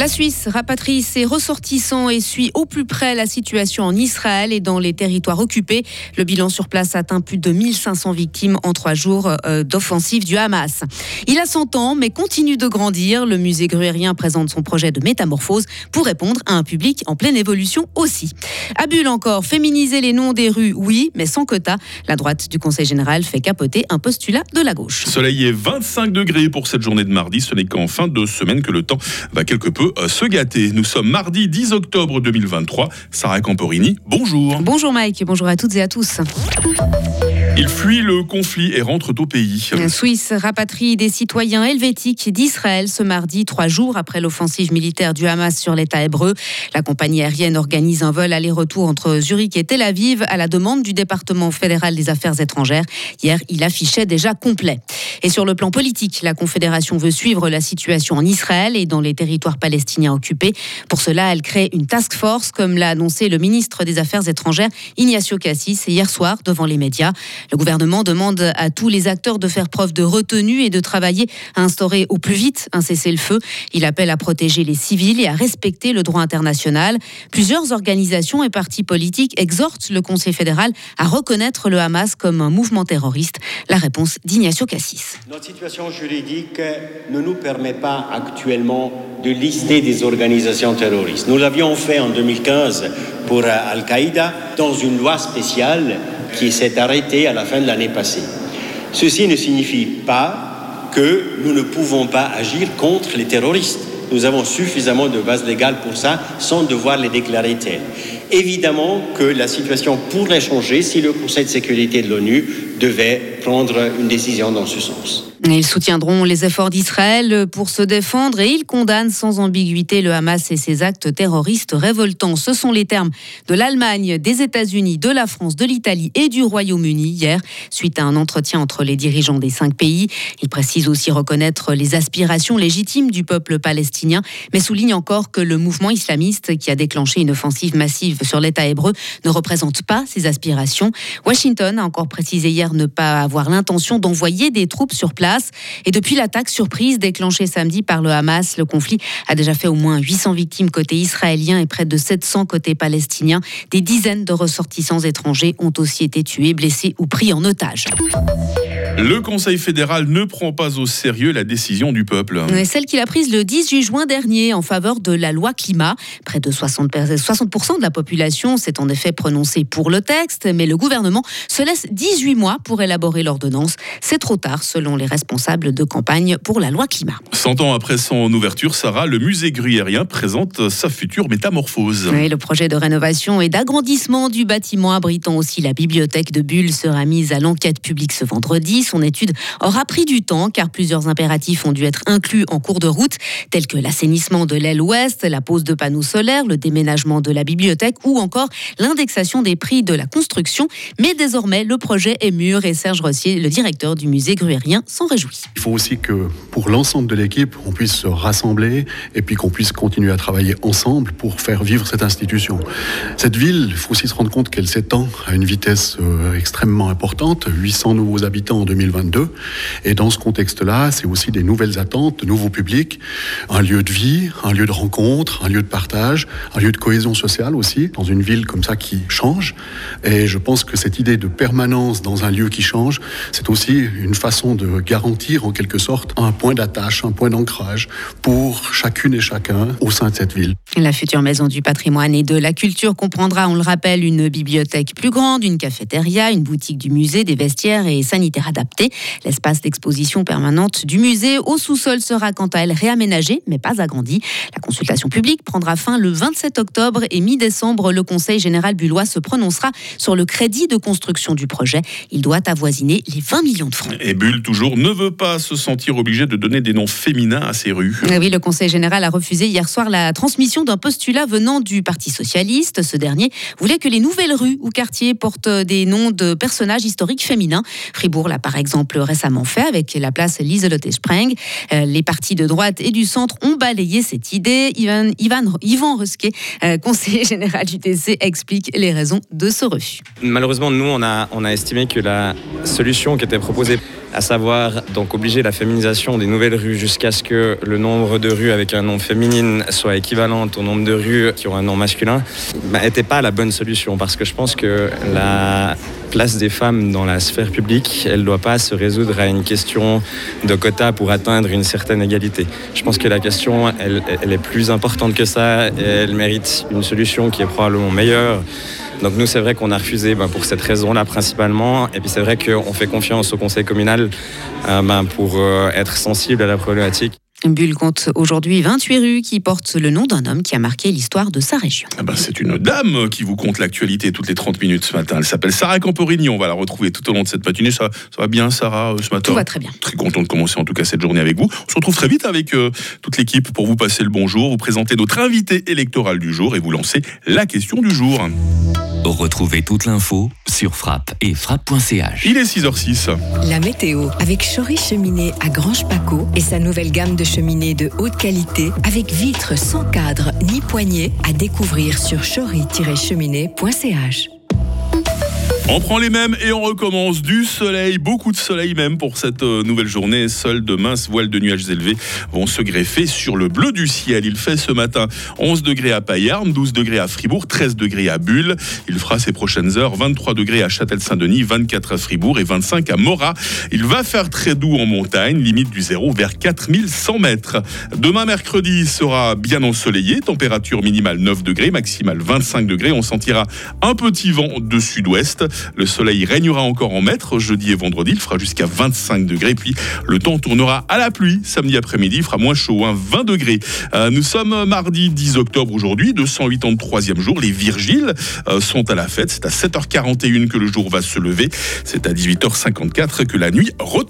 La Suisse rapatrie ses ressortissants et suit au plus près la situation en Israël et dans les territoires occupés. Le bilan sur place atteint plus de 1500 victimes en trois jours euh, d'offensive du Hamas. Il a 100 ans mais continue de grandir. Le musée gruérien présente son projet de métamorphose pour répondre à un public en pleine évolution aussi. À encore, féminiser les noms des rues, oui, mais sans quota. La droite du Conseil général fait capoter un postulat de la gauche. Soleil est 25 degrés pour cette journée de mardi. Ce n'est qu'en fin de semaine que le temps va quelque peu euh, se gâter. Nous sommes mardi 10 octobre 2023. Sarah Camporini, bonjour. Bonjour Mike, bonjour à toutes et à tous. Ils fuient le conflit et rentrent au pays. La Suisse rapatrie des citoyens helvétiques d'Israël ce mardi, trois jours après l'offensive militaire du Hamas sur l'État hébreu. La compagnie aérienne organise un vol aller-retour entre Zurich et Tel Aviv à la demande du département fédéral des affaires étrangères. Hier, il affichait déjà complet. Et sur le plan politique, la Confédération veut suivre la situation en Israël et dans les territoires palestiniens occupés. Pour cela, elle crée une task force, comme l'a annoncé le ministre des Affaires étrangères, Ignacio Cassis, hier soir devant les médias. Le gouvernement demande à tous les acteurs de faire preuve de retenue et de travailler à instaurer au plus vite un cessez-le-feu. Il appelle à protéger les civils et à respecter le droit international. Plusieurs organisations et partis politiques exhortent le Conseil fédéral à reconnaître le Hamas comme un mouvement terroriste. La réponse d'Ignacio Cassis. Notre situation juridique ne nous permet pas actuellement de lister des organisations terroristes. Nous l'avions fait en 2015 pour Al-Qaïda dans une loi spéciale qui s'est arrêtée à la fin de l'année passée. Ceci ne signifie pas que nous ne pouvons pas agir contre les terroristes. Nous avons suffisamment de bases légales pour ça sans devoir les déclarer telles. Évidemment que la situation pourrait changer si le Conseil de sécurité de l'ONU devait prendre une décision dans ce sens. Ils soutiendront les efforts d'Israël pour se défendre et ils condamnent sans ambiguïté le Hamas et ses actes terroristes révoltants. Ce sont les termes de l'Allemagne, des États-Unis, de la France, de l'Italie et du Royaume-Uni hier, suite à un entretien entre les dirigeants des cinq pays. Ils précisent aussi reconnaître les aspirations légitimes du peuple palestinien, mais soulignent encore que le mouvement islamiste qui a déclenché une offensive massive sur l'État hébreu ne représente pas ces aspirations. Washington a encore précisé hier ne pas avoir l'intention d'envoyer des troupes sur place et depuis l'attaque surprise déclenchée samedi par le Hamas, le conflit a déjà fait au moins 800 victimes côté israélien et près de 700 côté palestinien. Des dizaines de ressortissants étrangers ont aussi été tués, blessés ou pris en otage. Le Conseil fédéral ne prend pas au sérieux la décision du peuple. Celle qu'il a prise le 18 juin dernier en faveur de la loi climat. Près de 60%, 60 de la population s'est en effet prononcée pour le texte, mais le gouvernement se laisse 18 mois pour élaborer l'ordonnance. C'est trop tard selon les responsables de campagne pour la loi climat. Cent ans après son ouverture, Sarah, le musée gruyérien présente sa future métamorphose. le projet de rénovation et d'agrandissement du bâtiment abritant aussi la bibliothèque de Bulle sera mise à l'enquête publique ce vendredi. Son étude aura pris du temps car plusieurs impératifs ont dû être inclus en cours de route, tels que l'assainissement de l'aile ouest, la pose de panneaux solaires, le déménagement de la bibliothèque ou encore l'indexation des prix de la construction. Mais désormais, le projet est mûr et Serge Rossier, le directeur du musée gruérien, s'en réjouit. Il faut aussi que pour l'ensemble de l'équipe, on puisse se rassembler et puis qu'on puisse continuer à travailler ensemble pour faire vivre cette institution. Cette ville, il faut aussi se rendre compte qu'elle s'étend à une vitesse euh, extrêmement importante, 800 nouveaux habitants 2022. Et dans ce contexte-là, c'est aussi des nouvelles attentes, de nouveaux publics, un lieu de vie, un lieu de rencontre, un lieu de partage, un lieu de cohésion sociale aussi, dans une ville comme ça qui change. Et je pense que cette idée de permanence dans un lieu qui change, c'est aussi une façon de garantir en quelque sorte un point d'attache, un point d'ancrage pour chacune et chacun au sein de cette ville. La future maison du patrimoine et de la culture comprendra, on le rappelle, une bibliothèque plus grande, une cafétéria, une boutique du musée, des vestiaires et sanitaires L'espace d'exposition permanente du musée au sous-sol sera quant à elle réaménagé, mais pas agrandi. La consultation publique prendra fin le 27 octobre et mi-décembre, le Conseil général bullois se prononcera sur le crédit de construction du projet. Il doit avoisiner les 20 millions de francs. Et Bulle, toujours, ne veut pas se sentir obligé de donner des noms féminins à ses rues. Oui, le Conseil général a refusé hier soir la transmission d'un postulat venant du Parti socialiste. Ce dernier voulait que les nouvelles rues ou quartiers portent des noms de personnages historiques féminins. Fribourg, la par exemple récemment fait avec la place Lieselotte Spreng. Les partis de droite et du centre ont balayé cette idée. Ivan, Ivan, Yvan Rusquet, conseiller général du TC, explique les raisons de ce refus. Malheureusement, nous, on a, estimé que la solution qui était proposée à savoir donc obliger la féminisation des nouvelles rues jusqu'à ce que le nombre de rues avec un nom féminin soit équivalent au nombre de rues qui ont un nom masculin, n'était bah, pas la bonne solution parce que je pense que la place des femmes dans la sphère publique, elle ne doit pas se résoudre à une question de quota pour atteindre une certaine égalité. Je pense que la question, elle, elle est plus importante que ça et elle mérite une solution qui est probablement meilleure. Donc nous, c'est vrai qu'on a refusé ben, pour cette raison-là principalement. Et puis c'est vrai qu'on fait confiance au conseil communal euh, ben, pour euh, être sensible à la problématique. Bulle compte aujourd'hui 28 rues qui portent le nom d'un homme qui a marqué l'histoire de sa région. Ah ben c'est une dame qui vous compte l'actualité toutes les 30 minutes ce matin. Elle s'appelle Sarah Camporini. On va la retrouver tout au long de cette matinée. Ça, ça va bien, Sarah, euh, ce matin Tout va très bien. Très content de commencer en tout cas cette journée avec vous. On se retrouve très vite avec euh, toute l'équipe pour vous passer le bonjour, vous présenter notre invité électoral du jour et vous lancer la question du jour. Retrouvez toute l'info sur frappe et frappe.ch. Il est 6h06. La météo avec Chory Cheminée à Grange Paco et sa nouvelle gamme de cheminées de haute qualité avec vitres sans cadre ni poignée à découvrir sur chory-cheminée.ch. On prend les mêmes et on recommence du soleil, beaucoup de soleil même pour cette euh, nouvelle journée. Seuls de minces voiles de nuages élevés vont se greffer sur le bleu du ciel. Il fait ce matin 11 degrés à Payarn, 12 degrés à Fribourg, 13 degrés à Bulle. Il fera ces prochaines heures 23 degrés à Châtel-Saint-Denis, 24 à Fribourg et 25 à Morat. Il va faire très doux en montagne, limite du zéro vers 4100 mètres. Demain mercredi sera bien ensoleillé, température minimale 9 degrés, maximale 25 degrés. On sentira un petit vent de sud-ouest. Le soleil régnera encore en maître jeudi et vendredi. Il fera jusqu'à 25 degrés. Puis le temps tournera à la pluie samedi après-midi. Il fera moins chaud, 20 hein, degrés. Euh, nous sommes mardi 10 octobre aujourd'hui, 283e jour. Les Virgiles euh, sont à la fête. C'est à 7h41 que le jour va se lever. C'est à 18h54 que la nuit retourne.